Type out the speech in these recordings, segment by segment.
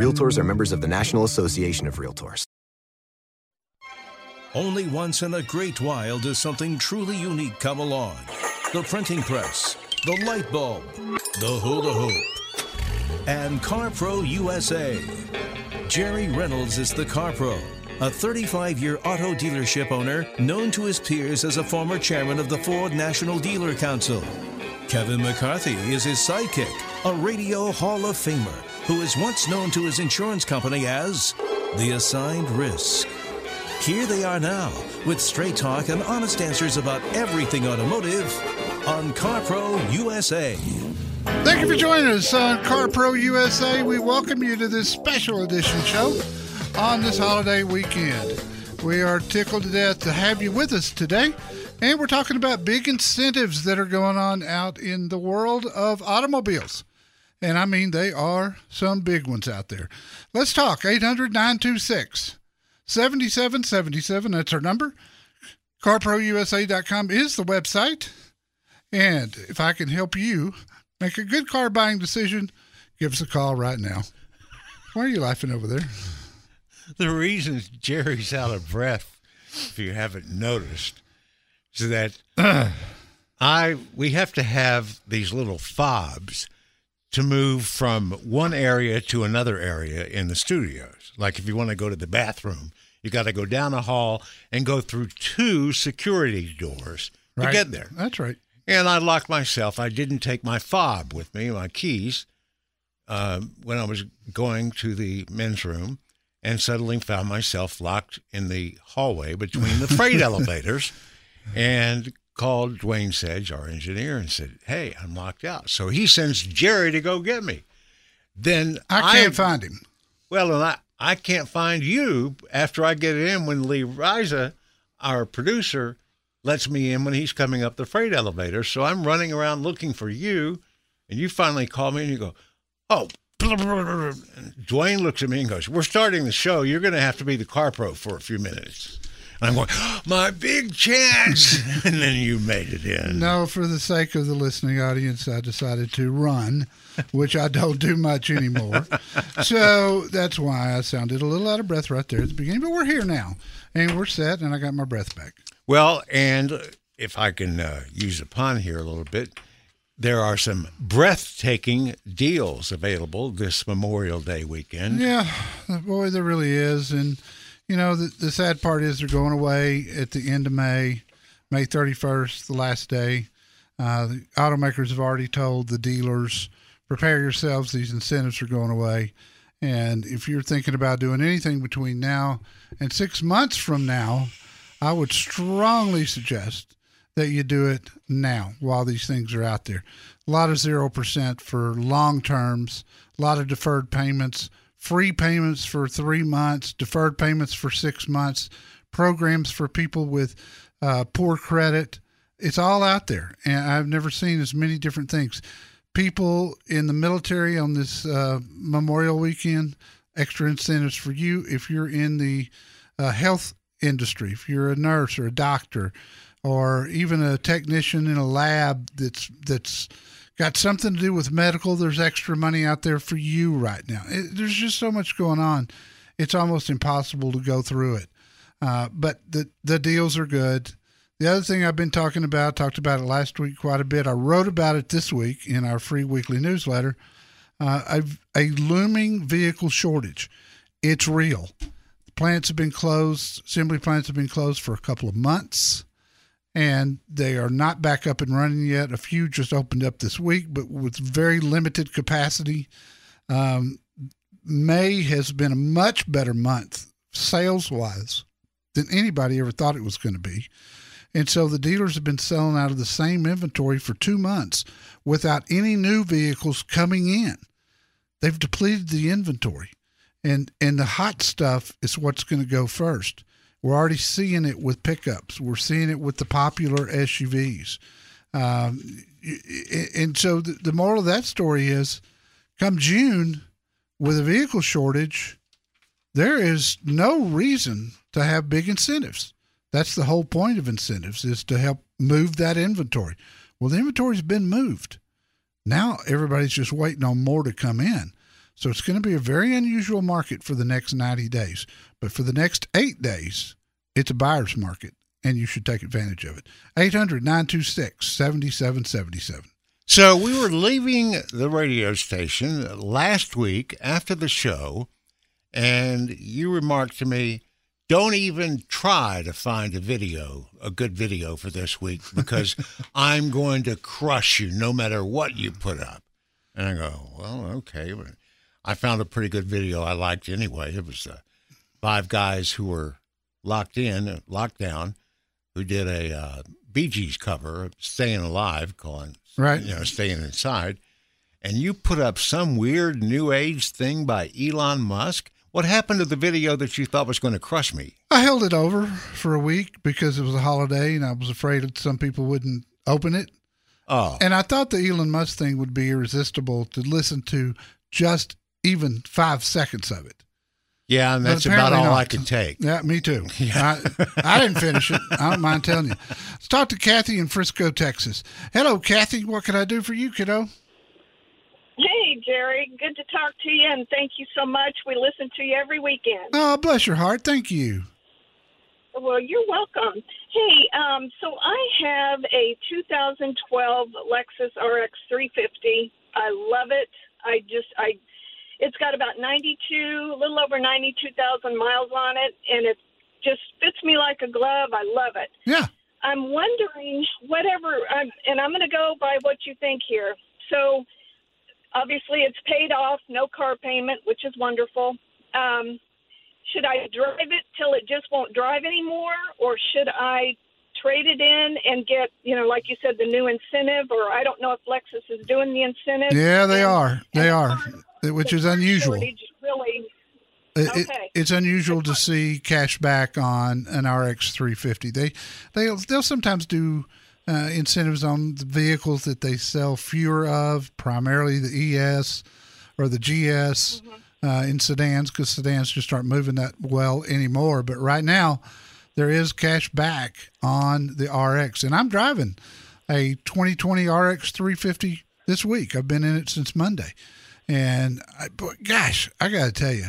Realtors are members of the National Association of Realtors. Only once in a great while does something truly unique come along the printing press, the light bulb, the hula hoop, and CarPro USA. Jerry Reynolds is the CarPro, a 35 year auto dealership owner known to his peers as a former chairman of the Ford National Dealer Council. Kevin McCarthy is his sidekick, a radio Hall of Famer who is once known to his insurance company as the assigned risk. Here they are now with straight talk and honest answers about everything automotive on CarPro USA. Thank you for joining us on CarPro USA. We welcome you to this special edition show on this holiday weekend. We are tickled to death to have you with us today. And we're talking about big incentives that are going on out in the world of automobiles. And I mean, they are some big ones out there. Let's talk 800 926 7777. That's our number. CarProUSA.com is the website. And if I can help you make a good car buying decision, give us a call right now. Why are you laughing over there? The reason Jerry's out of breath, if you haven't noticed, is that I we have to have these little fobs to move from one area to another area in the studios. Like if you want to go to the bathroom, you got to go down a hall and go through two security doors to get there. That's right. And I locked myself. I didn't take my fob with me, my keys, uh, when I was going to the men's room, and suddenly found myself locked in the hallway between the freight elevators, and called Dwayne Sedge, our engineer, and said, "Hey, I'm locked out." So he sends Jerry to go get me. Then I can't find him. well, and I, I can't find you after I get in when Lee Riza, our producer, lets me in when he's coming up the freight elevator. So I'm running around looking for you, and you finally call me and you go, Oh, Dwayne looks at me and goes, We're starting the show. You're going to have to be the car pro for a few minutes. And I'm going, My big chance. and then you made it in. No, for the sake of the listening audience, I decided to run, which I don't do much anymore. so that's why I sounded a little out of breath right there at the beginning. But we're here now, and we're set, and I got my breath back. Well, and if I can uh, use a pun here a little bit, there are some breathtaking deals available this Memorial Day weekend. Yeah, boy, there really is. And, you know, the, the sad part is they're going away at the end of May, May 31st, the last day. Uh, the automakers have already told the dealers, prepare yourselves, these incentives are going away. And if you're thinking about doing anything between now and six months from now, I would strongly suggest that you do it now while these things are out there. A lot of 0% for long terms, a lot of deferred payments, free payments for three months, deferred payments for six months, programs for people with uh, poor credit. It's all out there. And I've never seen as many different things. People in the military on this uh, Memorial weekend, extra incentives for you if you're in the uh, health industry, if you're a nurse or a doctor, or even a technician in a lab that's that's got something to do with medical. There's extra money out there for you right now. It, there's just so much going on. It's almost impossible to go through it. Uh, but the the deals are good. The other thing I've been talking about, talked about it last week quite a bit. I wrote about it this week in our free weekly newsletter. Uh, a, a looming vehicle shortage. it's real. Plants have been closed, assembly plants have been closed for a couple of months, and they are not back up and running yet. A few just opened up this week, but with very limited capacity. Um, May has been a much better month sales wise than anybody ever thought it was going to be. And so the dealers have been selling out of the same inventory for two months without any new vehicles coming in. They've depleted the inventory. And and the hot stuff is what's going to go first. We're already seeing it with pickups. We're seeing it with the popular SUVs. Um, and so the, the moral of that story is come June, with a vehicle shortage, there is no reason to have big incentives. That's the whole point of incentives is to help move that inventory. Well, the inventory's been moved. Now everybody's just waiting on more to come in. So it's going to be a very unusual market for the next 90 days. But for the next eight days, it's a buyer's market, and you should take advantage of it. 800 926 7777. So we were leaving the radio station last week after the show, and you remarked to me, don't even try to find a video, a good video for this week, because I'm going to crush you no matter what you put up. And I go, well, okay. I found a pretty good video I liked anyway. It was uh, five guys who were locked in, locked down, who did a uh, Bee Gees cover, "Staying Alive," calling right, you know, staying inside. And you put up some weird new age thing by Elon Musk. What happened to the video that you thought was going to crush me? I held it over for a week because it was a holiday and I was afraid that some people wouldn't open it. Oh. And I thought the Elon Musk thing would be irresistible to listen to just even five seconds of it. Yeah, and that's about all not. I could take. Yeah, me too. Yeah. I, I didn't finish it. I don't mind telling you. Let's talk to Kathy in Frisco, Texas. Hello, Kathy. What can I do for you, kiddo? Hey, Jerry. Good to talk to you, and thank you so much. We listen to you every weekend. Oh, bless your heart. Thank you. Well, you're welcome. Hey, um, so I have a 2012 Lexus RX 350. I love it. I just I it's got about 92, a little over 92,000 miles on it, and it just fits me like a glove. I love it. Yeah. I'm wondering, whatever, I'm, and I'm going to go by what you think here. So, obviously, it's paid off, no car payment, which is wonderful. Um, should I drive it till it just won't drive anymore, or should I trade it in and get, you know, like you said, the new incentive? Or I don't know if Lexus is doing the incentive. Yeah, they and, are. They are which is unusual. Really, okay. It, it's unusual to see cash back on an RX 350. They they they'll sometimes do uh, incentives on the vehicles that they sell fewer of, primarily the ES or the GS mm-hmm. uh, in sedans, because sedans just aren't moving that well anymore. But right now, there is cash back on the RX, and I'm driving a 2020 RX 350 this week. I've been in it since Monday. And I, gosh, I got to tell you,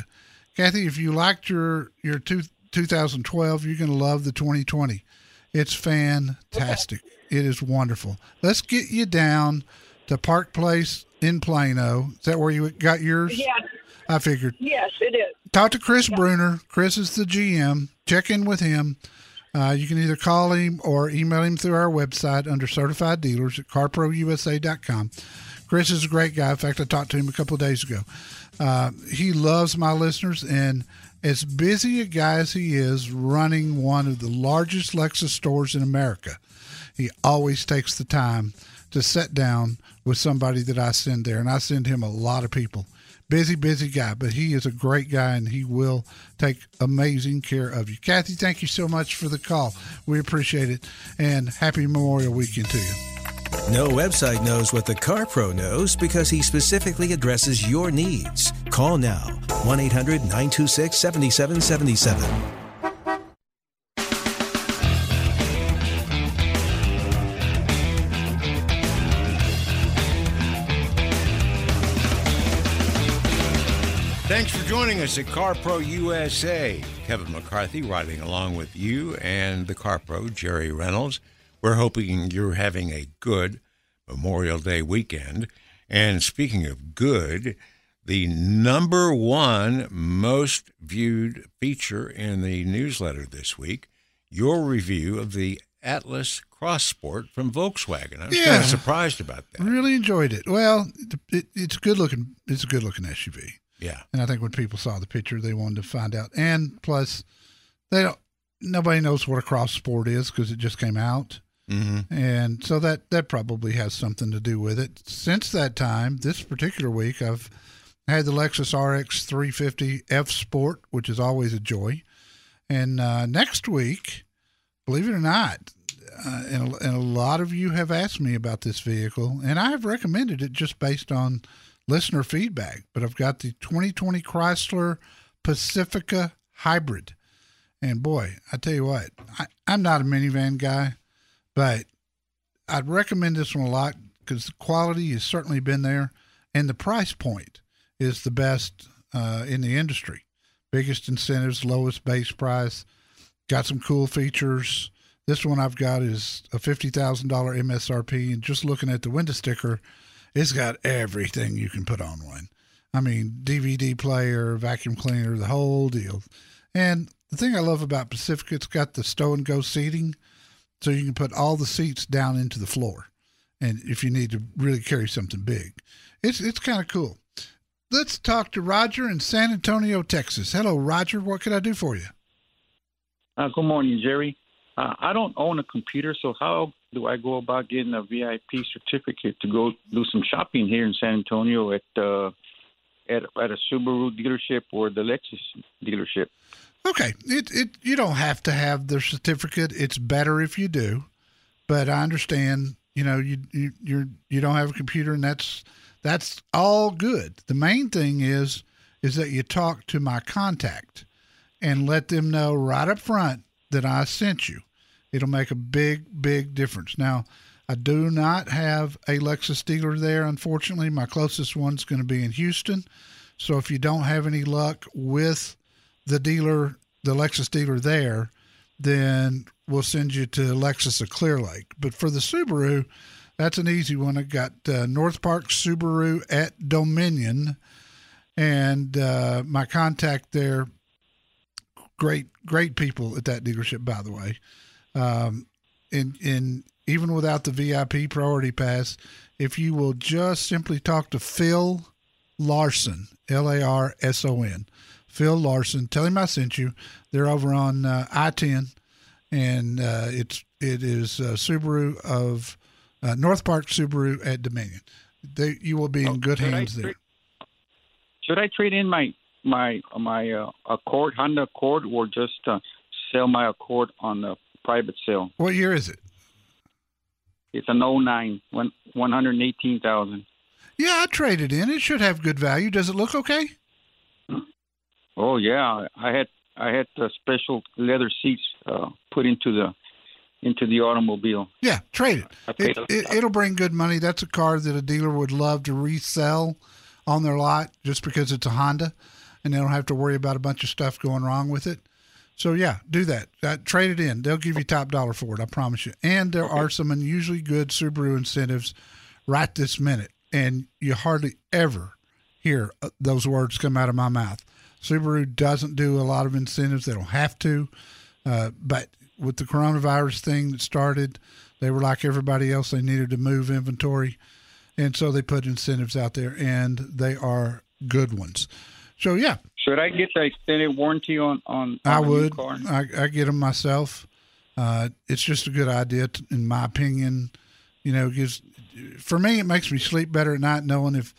Kathy, if you liked your your two, 2012, you're going to love the 2020. It's fantastic. It is wonderful. Let's get you down to Park Place in Plano. Is that where you got yours? Yeah. I figured. Yes, it is. Talk to Chris yeah. Bruner. Chris is the GM. Check in with him. Uh, you can either call him or email him through our website under certified dealers at carprousa.com. Chris is a great guy. In fact, I talked to him a couple days ago. Uh, he loves my listeners, and as busy a guy as he is running one of the largest Lexus stores in America, he always takes the time to sit down with somebody that I send there, and I send him a lot of people. Busy, busy guy, but he is a great guy, and he will take amazing care of you. Kathy, thank you so much for the call. We appreciate it, and happy Memorial Weekend to you. No website knows what the Car Pro knows because he specifically addresses your needs. Call now 1 800 926 7777. Thanks for joining us at Car Pro USA. Kevin McCarthy riding along with you and the Car Pro, Jerry Reynolds. We're hoping you're having a good Memorial Day weekend. And speaking of good, the number one most viewed feature in the newsletter this week, your review of the Atlas Cross Sport from Volkswagen. I was kind Yeah. of surprised about that. Really enjoyed it. Well, it, it, it's good looking. It's a good looking SUV. Yeah. And I think when people saw the picture, they wanted to find out. And plus, they don't. Nobody knows what a cross sport is because it just came out, Mm-hmm. and so that that probably has something to do with it. Since that time, this particular week, I've had the Lexus RX 350 F Sport, which is always a joy. And uh, next week, believe it or not, uh, and, a, and a lot of you have asked me about this vehicle, and I have recommended it just based on listener feedback. But I've got the 2020 Chrysler Pacifica Hybrid. And boy, I tell you what, I, I'm not a minivan guy, but I'd recommend this one a lot because the quality has certainly been there, and the price point is the best uh, in the industry. Biggest incentives, lowest base price, got some cool features. This one I've got is a fifty thousand dollar MSRP, and just looking at the window sticker, it's got everything you can put on one. I mean, DVD player, vacuum cleaner, the whole deal. And the thing I love about Pacifica, it's got the stow and go seating, so you can put all the seats down into the floor. And if you need to really carry something big, it's it's kind of cool. Let's talk to Roger in San Antonio, Texas. Hello, Roger. What can I do for you? Uh, good morning, Jerry. Uh, I don't own a computer, so how do I go about getting a VIP certificate to go do some shopping here in San Antonio at uh, at, at a Subaru dealership or the Lexus dealership? Okay, it it you don't have to have the certificate. It's better if you do, but I understand. You know, you you you're you don't have a computer, and that's that's all good. The main thing is is that you talk to my contact and let them know right up front that I sent you. It'll make a big big difference. Now, I do not have a Lexus dealer there. Unfortunately, my closest one's going to be in Houston. So if you don't have any luck with the dealer, the Lexus dealer there, then we'll send you to Lexus of Clear Lake. But for the Subaru, that's an easy one. I got uh, North Park Subaru at Dominion, and uh, my contact there. Great, great people at that dealership, by the way. Um, and even without the VIP priority pass, if you will just simply talk to Phil Larson, L A R S O N, Phil Larson. Tell him I sent you. They're over on uh, I ten, and uh, it's it is uh, Subaru of uh, North Park Subaru at Dominion. They, you will be in good should I hands there. Should I trade in my my my uh, Accord Honda Accord or just uh, sell my Accord on a private sale? What year is it? It's an 09, one one hundred eighteen thousand. Yeah, I traded in. It should have good value. Does it look okay? Oh yeah, I had I had uh, special leather seats uh, put into the into the automobile. Yeah, trade it. it, it'll bring good money. That's a car that a dealer would love to resell on their lot just because it's a Honda, and they don't have to worry about a bunch of stuff going wrong with it. So yeah, do that. Uh, trade it in. They'll give you top dollar for it. I promise you. And there are some unusually good Subaru incentives right this minute, and you hardly ever hear uh, those words come out of my mouth. Subaru doesn't do a lot of incentives. They don't have to. Uh, but with the coronavirus thing that started, they were like everybody else. They needed to move inventory. And so they put incentives out there, and they are good ones. So, yeah, Should I get the extended warranty on on? on I would. car? I, I get them myself. Uh, it's just a good idea, t- in my opinion. You know, gives for me it makes me sleep better at night knowing if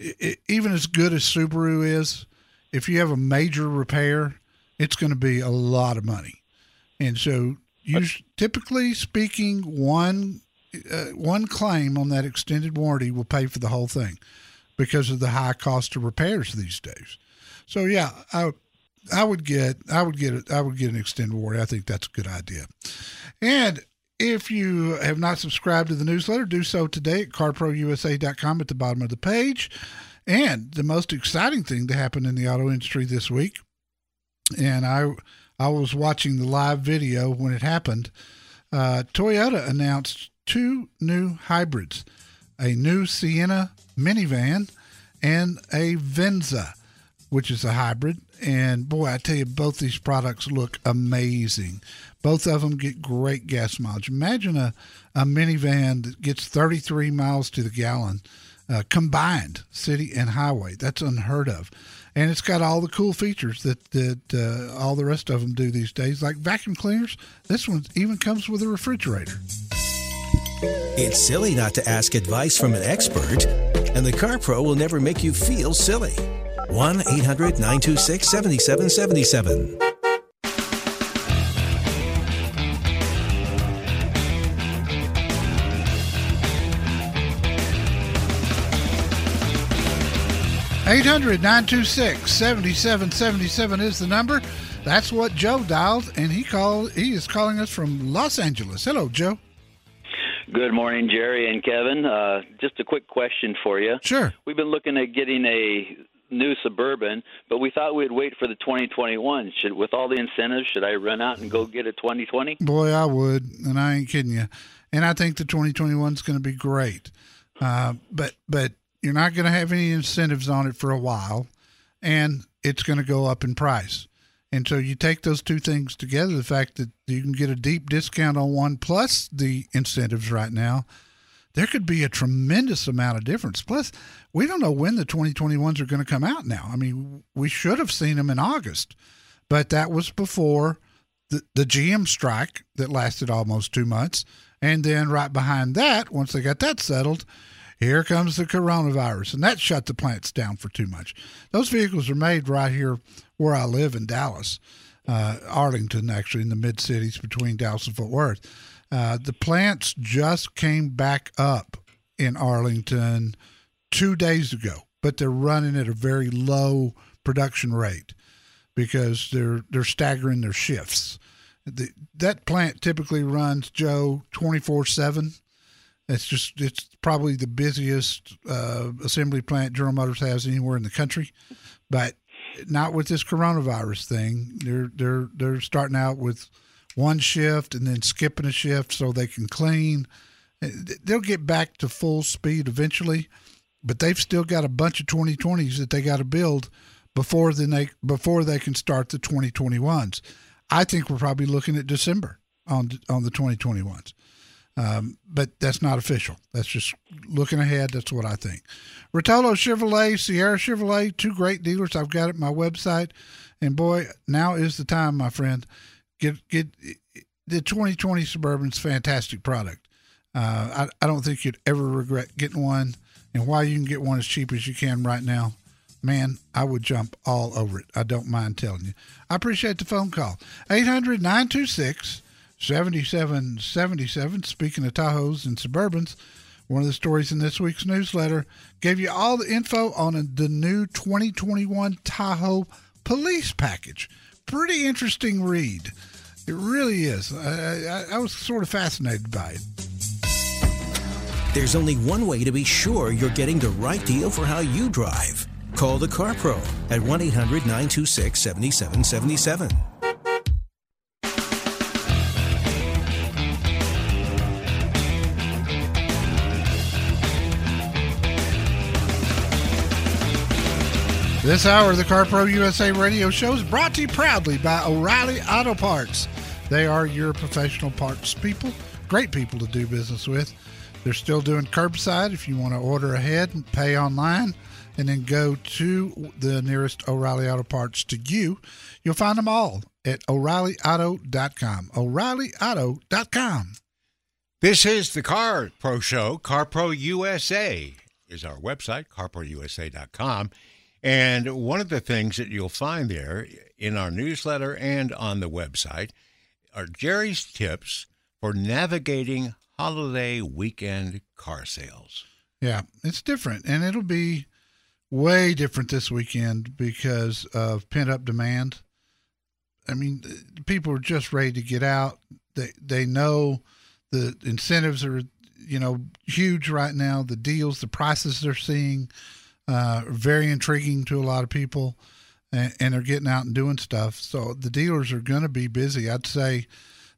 i i even as good as Subaru is, if you have a major repair, it's going to be a lot of money. And so, you typically speaking, one uh, one claim on that extended warranty will pay for the whole thing because of the high cost of repairs these days. So yeah, I I would get I would get it I would get an extended warranty. I think that's a good idea. And if you have not subscribed to the newsletter, do so today at carprousa.com at the bottom of the page. And the most exciting thing to happen in the auto industry this week, and I I was watching the live video when it happened. Uh, Toyota announced two new hybrids, a new Sienna minivan and a Venza, which is a hybrid. And boy, I tell you, both these products look amazing. Both of them get great gas mileage. Imagine a, a minivan that gets 33 miles to the gallon uh, combined, city and highway. That's unheard of. And it's got all the cool features that, that uh, all the rest of them do these days, like vacuum cleaners. This one even comes with a refrigerator. It's silly not to ask advice from an expert, and the Car Pro will never make you feel silly. 1 800 926 7777. Eight hundred nine two six seventy seven seventy seven is the number. That's what Joe dialed, and he called. He is calling us from Los Angeles. Hello, Joe. Good morning, Jerry and Kevin. Uh, just a quick question for you. Sure. We've been looking at getting a new suburban, but we thought we'd wait for the 2021. Should, with all the incentives, should I run out and go get a 2020? Boy, I would, and I ain't kidding you. And I think the 2021 is going to be great. Uh, but but you're not going to have any incentives on it for a while, and it's going to go up in price. And so you take those two things together the fact that you can get a deep discount on one plus the incentives right now, there could be a tremendous amount of difference. Plus, we don't know when the 2021s are going to come out now. I mean, we should have seen them in August, but that was before the, the GM strike that lasted almost two months. And then right behind that, once they got that settled, here comes the coronavirus, and that shut the plants down for too much. Those vehicles are made right here where I live in Dallas, uh, Arlington, actually, in the mid cities between Dallas and Fort Worth. Uh, the plants just came back up in Arlington two days ago, but they're running at a very low production rate because they're they're staggering their shifts. The, that plant typically runs Joe twenty four seven. It's just it's probably the busiest uh, assembly plant General Motors has anywhere in the country, but not with this coronavirus thing. They're they're they're starting out with one shift and then skipping a shift so they can clean. They'll get back to full speed eventually, but they've still got a bunch of 2020s that they got to build before then they before they can start the 2021s. I think we're probably looking at December on on the 2021s. Um, but that's not official. That's just looking ahead. That's what I think. Rotolo Chevrolet, Sierra Chevrolet, two great dealers. I've got it my website, and boy, now is the time, my friend. Get get the 2020 Suburban's fantastic product. Uh, I I don't think you'd ever regret getting one. And while you can get one as cheap as you can right now, man, I would jump all over it. I don't mind telling you. I appreciate the phone call. 800 926 7777. Speaking of Tahoes and Suburbans, one of the stories in this week's newsletter gave you all the info on the new 2021 Tahoe police package. Pretty interesting read. It really is. I, I, I was sort of fascinated by it. There's only one way to be sure you're getting the right deal for how you drive. Call the Car Pro at 1 800 926 7777. This hour of the CarPro USA radio show is brought to you proudly by O'Reilly Auto Parts. They are your professional parts people, great people to do business with. They're still doing curbside if you want to order ahead and pay online and then go to the nearest O'Reilly Auto Parts to you. You'll find them all at o'ReillyAuto.com. O'ReillyAuto.com. This is the Car Pro Show. Car Pro USA is our website, carprousa.com. And one of the things that you'll find there in our newsletter and on the website are Jerry's tips for navigating holiday weekend car sales. Yeah, it's different. And it'll be way different this weekend because of pent up demand. I mean, people are just ready to get out. They they know the incentives are you know huge right now. The deals, the prices they're seeing, uh, very intriguing to a lot of people, and, and they're getting out and doing stuff. So the dealers are going to be busy. I'd say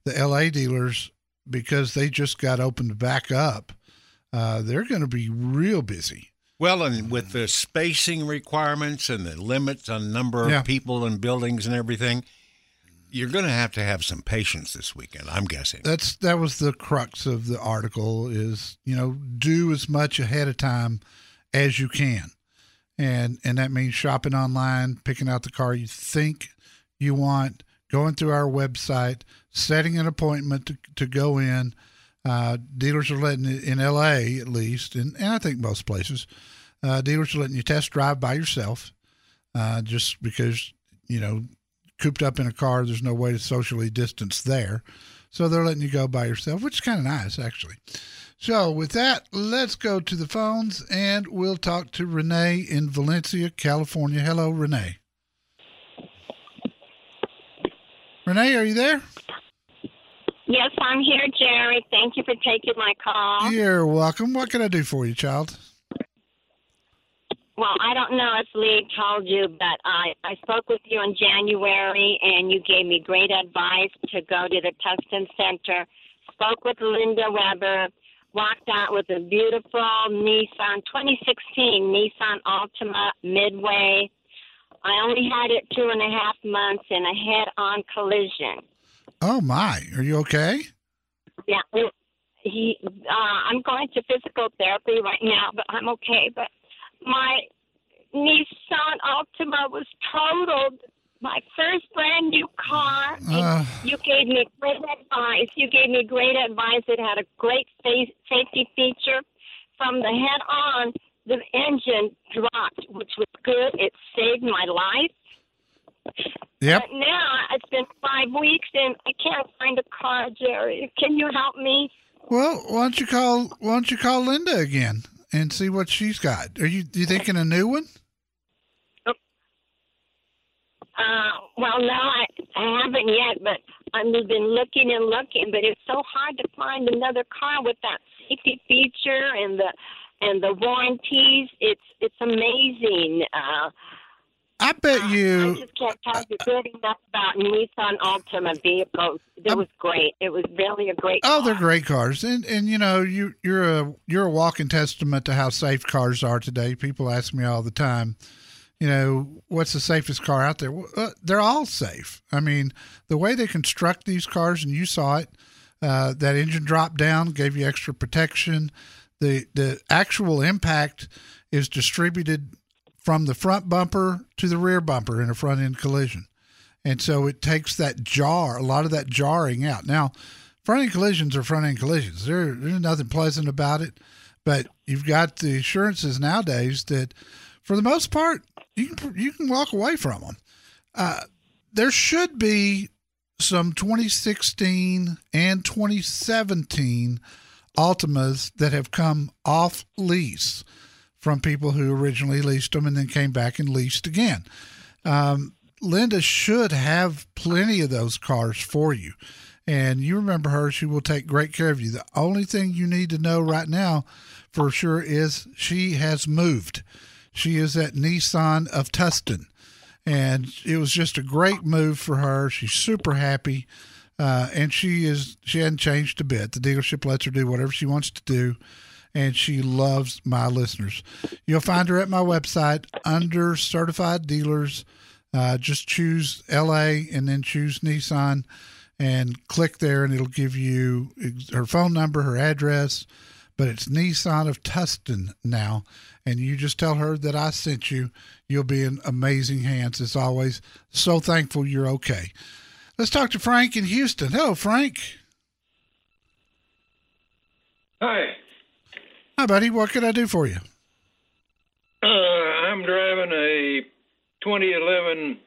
the LA dealers because they just got opened back up. Uh, they're going to be real busy Well, and with the spacing requirements and the limits on number of Yeah. people and buildings and everything, you're going to have to have some patience this weekend. I'm guessing. That's that was the crux of the article is, you know, do as much ahead of time as you can. And and that means shopping online, picking out the car you think you want, going through our website, setting an appointment to, to go in. Uh, dealers are letting it in LA at least, and, and I think most places, uh, dealers are letting you test drive by yourself, uh, just because you know cooped up in a car, there's no way to socially distance there. So they're letting you go by yourself, which is kind of nice, actually. So with that, let's go to the phones and we'll talk to Renee in Valencia, California. Hello, Renee. Renee, are you there? Yes, I'm here, Jerry. Thank you for taking my call. You're welcome. What can I do for you, child? Well, I don't know if Lee told you, but I, I spoke with you in January and you gave me great advice to go to the Tustin Center. Spoke with Linda Weber, walked out with a beautiful Nissan 2016 Nissan Altima Midway. I only had it two and a half months in a head on collision. Oh my, are you okay? Yeah, he. Uh, I'm going to physical therapy right now, but I'm okay. But my Nissan Altima was totaled. My first brand new car. Uh. you gave me great advice. You gave me great advice. It had a great safety feature. From the head on, the engine dropped, which was good. It saved my life. Yep. But now it's been five weeks and I can't find a car, Jerry. Can you help me? Well, why don't you call why don't you call Linda again and see what she's got? Are you you thinking a new one? Uh, well, no, I, I haven't yet, but I've been looking and looking, but it's so hard to find another car with that safety feature and the and the warranties. It's it's amazing. Uh, I bet I you I just can't tell you good enough about Nissan Altima vehicles. It was great. It was really a great. Oh, they're great cars, and and you know you you're a you're a walking testament to how safe cars are today. People ask me all the time, you know, what's the safest car out there? Well, uh, they're all safe. I mean, the way they construct these cars, and you saw it, uh, that engine drop down gave you extra protection. The the actual impact is distributed from the front bumper to the rear bumper in a front end collision. And so it takes that jar, a lot of that jarring out. Now, front end collisions are front end collisions. There, there's nothing pleasant about it, but you've got the assurances nowadays that, for the most part, you can you can walk away from them. Uh, there should be some 2016 and 2017 Altimas that have come off lease from people who originally leased them and then came back and leased again. Um, Linda should have plenty of those cars for you. And you remember her, she will take great care of you. The only thing you need to know right now for sure is she has moved. She is at Nissan of Tustin. And it was just a great move for her. She's super happy. Uh, and she is she hadn't changed a bit. The dealership lets her do whatever she wants to do and she loves my listeners. You'll find her at my website under certified dealers. Uh, just choose LA and then choose Nissan and click there, and it'll give you her phone number, her address. But it's Nissan of Tustin now, and you just tell her that I sent you. You'll be in amazing hands as always. So thankful you're okay. Let's talk to Frank in Houston. Hello, Frank. Hi. Hi, buddy. What can I do for you? Uh, I'm driving a 2011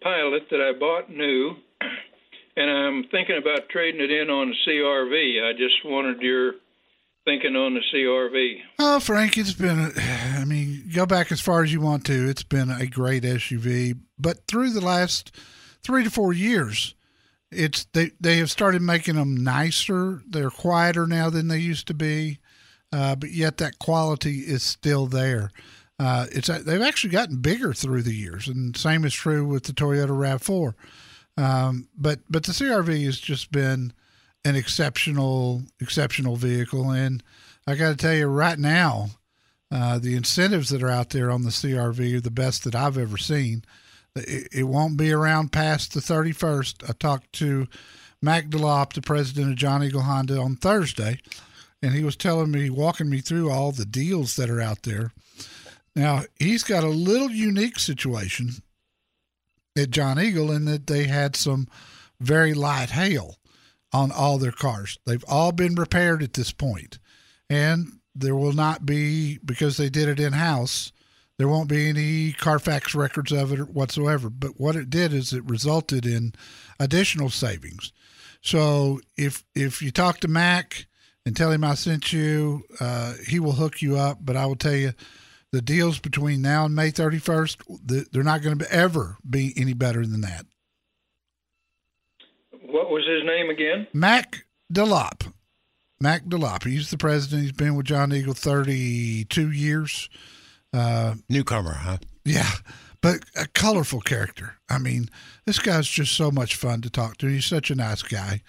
Pilot that I bought new, and I'm thinking about trading it in on a CRV. I just wanted your thinking on the CRV. Oh, Frank, it's been, I mean, go back as far as you want to. It's been a great SUV, but through the last three to four years, it's they they have started making them nicer. They're quieter now than they used to be, uh, but yet that quality is still there. Uh, it's they've actually gotten bigger through the years, and same is true with the Toyota Rav Four. Um, but but the CRV has just been an exceptional exceptional vehicle, and I got to tell you right now, Uh, the incentives that are out there on the CRV are the best that I've ever seen. It, it won't be around past the 31st. I talked to Mac DeLop, the president of John Eagle Honda, on Thursday, and he was telling me, walking me through all the deals that are out there. Now, he's got a little unique situation at John Eagle in that they had some very light hail on all their cars. They've all been repaired at this point, and there will not be because they did it in house. There won't be any Carfax records of it whatsoever. But what it did is it resulted in additional savings. So if if you talk to Mac and tell him I sent you, uh, he will hook you up. But I will tell you, the deals between now and May 31st, they're not going to ever be any better than that. What was his name again? Mac DeLop. Mac DeLop. He's the president. He's been with John Eagle 32 years. Uh, Newcomer, huh? Yeah, but a colorful character. I mean, this guy's just so much fun to talk to. He's such a nice guy.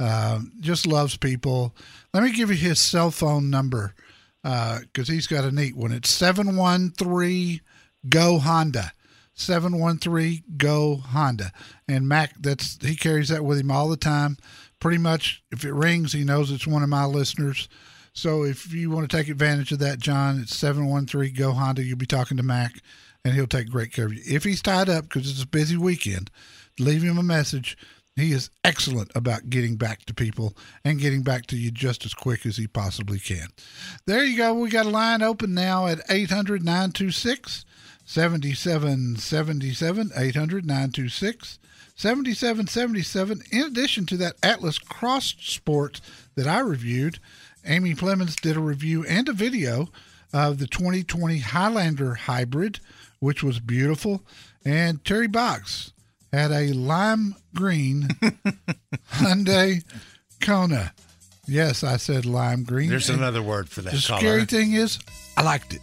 Uh, just loves people. Let me give you his cell phone number because uh, he's got a neat one. It's 713 GO Honda. 713 GO Honda. And Mac, that's he carries that with him all the time. Pretty much, if it rings, he knows it's one of my listeners. So if you want to take advantage of that, John, it's 713 GO Honda. You'll be talking to Mac, and he'll take great care of you. If he's tied up because it's a busy weekend, leave him a message. He is excellent about getting back to people and getting back to you just as quick as he possibly can. There you go. We got a line open now at 800 926 7777. 800 926 7777. In addition to that Atlas Cross Sport that I reviewed, Amy Plemons did a review and a video of the 2020 Highlander Hybrid, which was beautiful. And Terry Box had a lime green Hyundai Kona. Yes, I said lime green. There's and another word for that. The color. scary thing is, I liked it.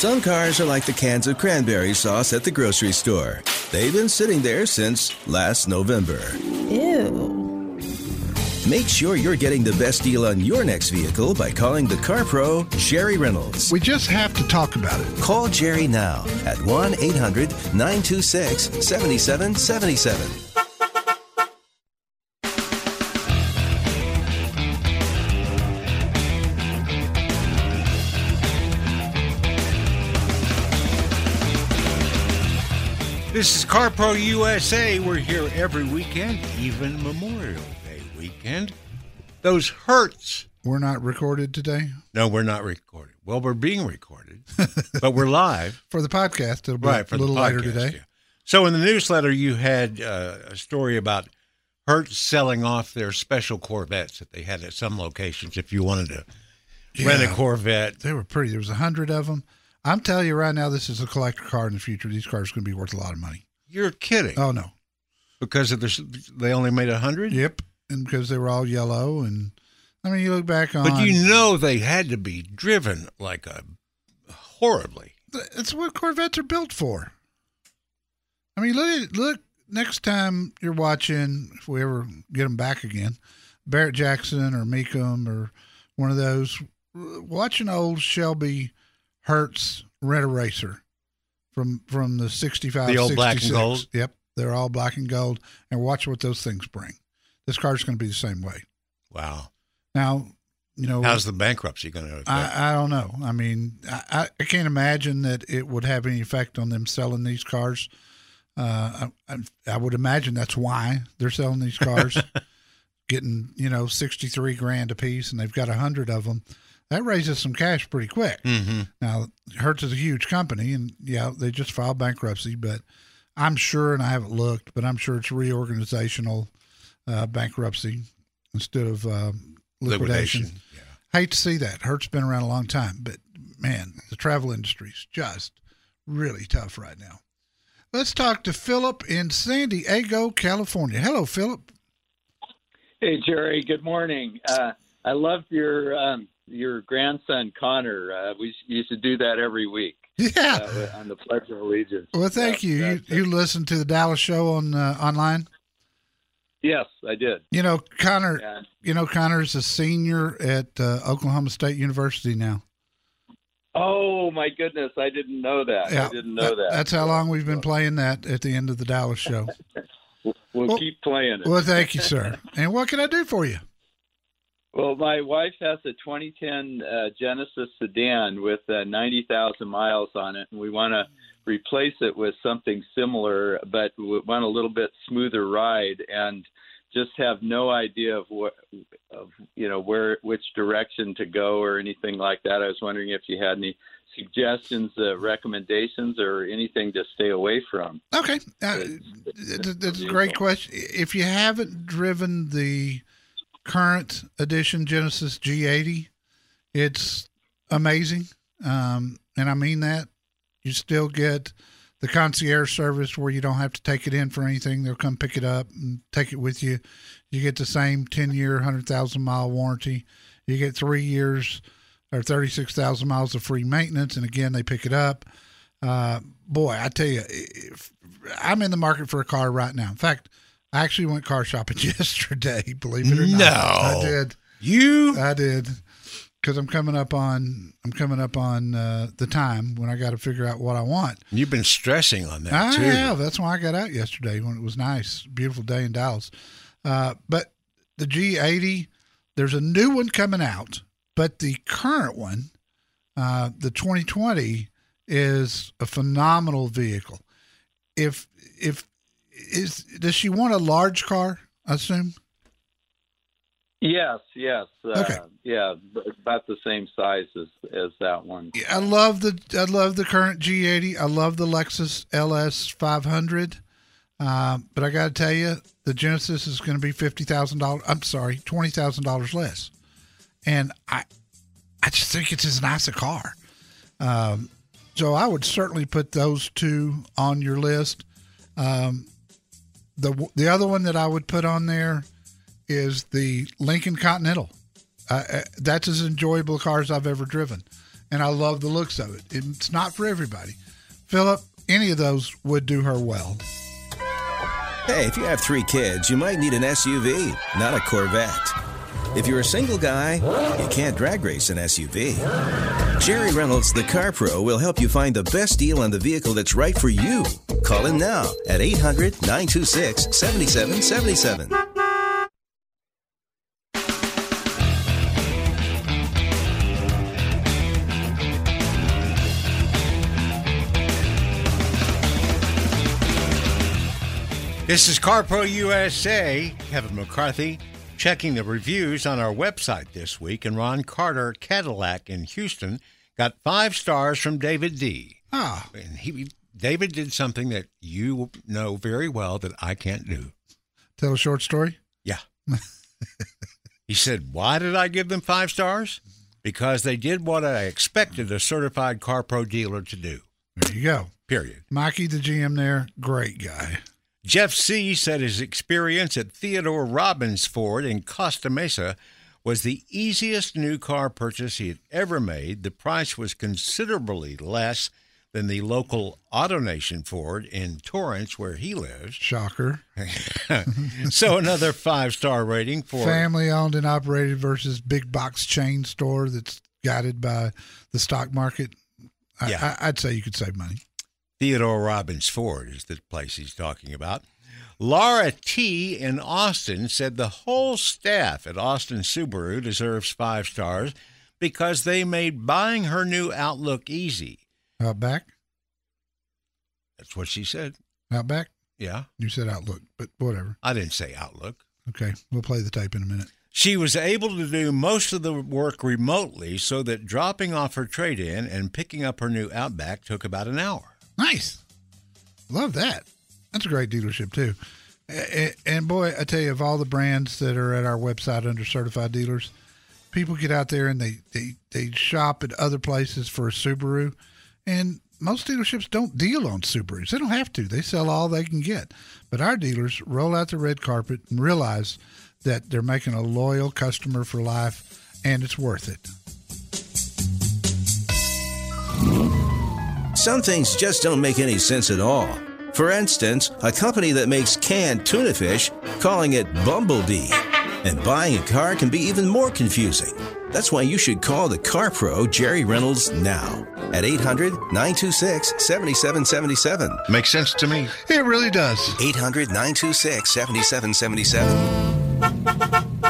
Some cars are like the cans of cranberry sauce at the grocery store. They've been sitting there since last November. Ew. Make sure you're getting the best deal on your next vehicle by calling the Car Pro, Jerry Reynolds. We just have to talk about it. Call Jerry now at 1 800 926 7777. This is CarPro USA. We're here every weekend, even Memorial Day weekend. Those Hertz. We're not recorded today? No, we're not recorded. Well, we're being recorded, but we're live. for the podcast. It'll be right, a little later today. Yeah. So in the newsletter, you had uh, a story about Hertz selling off their special Corvettes that they had at some locations if you wanted to yeah, rent a Corvette. They were pretty. There was a hundred of them. I'm telling you right now, this is a collector car in the future. These cars are going to be worth a lot of money. You're kidding. Oh, no. Because of this, they only made a hundred? Yep and because they were all yellow. And I mean, you look back on. But you know, they had to be driven like a horribly. It's what Corvettes are built for. I mean, look, look. Next time you're watching, if we ever get them back again, Barrett Jackson or Mecum or one of those, watch an old Shelby Hertz Rent a Racer from from the 65 the old 66. black and gold yep they're all black and gold and watch what those things bring this car's going to be the same way. Wow. Now, you know, how's the bankruptcy going to? I, I don't know. I mean, I, I can't imagine that it would have any effect on them selling these cars. Uh, I, I would imagine that's why they're selling these cars, getting you know sixty three grand a piece, and they've got a hundred of them. That raises some cash pretty quick. Mm-hmm. Now, Hertz is a huge company, and yeah, they just filed bankruptcy, but I'm sure, and I haven't looked, but I'm sure it's reorganizational uh, bankruptcy instead of uh, liquidation. liquidation. Yeah. Hate to see that. Hertz been around a long time, but man, the travel industry is just really tough right now. Let's talk to Philip in San Diego, California. Hello, Philip. Hey, Jerry. Good morning. Uh, I love your um, your grandson Connor. Uh, we used to do that every week. Yeah, uh, on the Pledge of Allegiance. Well, thank you. You, you listen to the Dallas show on uh, online. Yes, I did. You know, Connor. Yeah. You know, Connor's a senior at uh, Oklahoma State University now. Oh my goodness, I didn't know that. Yeah, I didn't know that. That's how long we've been playing that at the end of the Dallas show. We'll, Well- keep playing it. Well, thank you, sir. And what can I do for you? Well, my wife has a 2010 uh, Genesis sedan with uh, 90,000 miles on it, and we want to replace it with something similar, but we want a little bit smoother ride, and just have no idea of what, of you know, where which direction to go or anything like that. I was wondering if you had any suggestions, uh, recommendations, or anything to stay away from. Okay, uh, that's, that's a great question. If you haven't driven the current edition Genesis G80, it's amazing, um, and I mean that. You still get the concierge service where you don't have to take it in for anything; they'll come pick it up and take it with you. You get the same ten-year, hundred thousand mile warranty. You get three years or thirty-six thousand miles of free maintenance, and again, they pick it up. Uh, boy, I tell you, I'm in the market for a car right now. In fact, I actually went car shopping yesterday. Believe it or not, No. I did. You? I did because I'm coming up on I'm coming up on uh, the time when I got to figure out what I want. You've been stressing on that I too. have. That's why I got out yesterday when it was nice, beautiful day in Dallas. Uh, but the G80, there's a new one coming out, but the current one, uh, the 2020, is a phenomenal vehicle. If if is does she want a large car? I assume. Yes, yes, uh, Okay. yeah, about the same size as as that one. I love the I love the current G80. I love the Lexus LS 500. Uh, but I got to tell you, the Genesis is going to be fifty thousand dollars. I'm sorry, twenty thousand dollars less. And I, I just think it's as nice a car. Um, so I would certainly put those two on your list. Um, the the other one that I would put on there is the Lincoln Continental. Uh, that's as enjoyable a car as I've ever driven, and I love the looks of it. It's not for everybody. Philip, any of those would do her well. Hey, if you have three kids, you might need an SUV, not a Corvette. If you're a single guy, you can't drag race an SUV. Jerry Reynolds, the Car Pro, will help you find the best deal on the vehicle that's right for you. Call him now at 800 926 7777. This is CarPro USA. Kevin McCarthy checking the reviews on our website this week, and Ron Carter Cadillac in Houston got five stars from David D. Ah, And he, David did something that you know very well that I can't do. tell a short story. Yeah. he said, Why did I give them five stars? Because they did what I expected a certified car pro dealer to do. There you go. Period. Mikey, the GM there, great guy. Jeff C. said his experience at Theodore Robbins Ford in Costa Mesa was the easiest new car purchase he had ever made. The price was considerably less than the local AutoNation Ford in Torrance, where he lives. Shocker. so another five star rating for Family owned and operated versus big box chain store that's guided by the stock market. I, Yeah. I, I'd say you could save money. Theodore Robbins Ford is the place he's talking about. Laura T. in Austin said the whole staff at Austin Subaru deserves five stars because they made buying her new Outlook easy. Outback? That's what she said. Outback? Yeah, You said Outlook, but whatever. I didn't say Outlook. Okay, we'll play the tape in a minute. She was able to do most of the work remotely so that dropping off her trade in and picking up her new Outback took about an hour. Nice. Love that. That's a great dealership, too. And boy, I tell you, of all the brands that are at our website under certified dealers, people get out there and they, they, they shop at other places for a Subaru. And most dealerships don't deal on Subarus. They don't have to, they sell all they can get. But our dealers roll out the red carpet and realize that they're making a loyal customer for life and it's worth it. Some things just don't make any sense at all. For instance, a company that makes canned tuna fish calling it Bumblebee. And buying a car can be even more confusing. That's why you should call the Car Pro Jerry Reynolds now at 800 926 7777. Makes sense to me. It really does. 800 926 7777.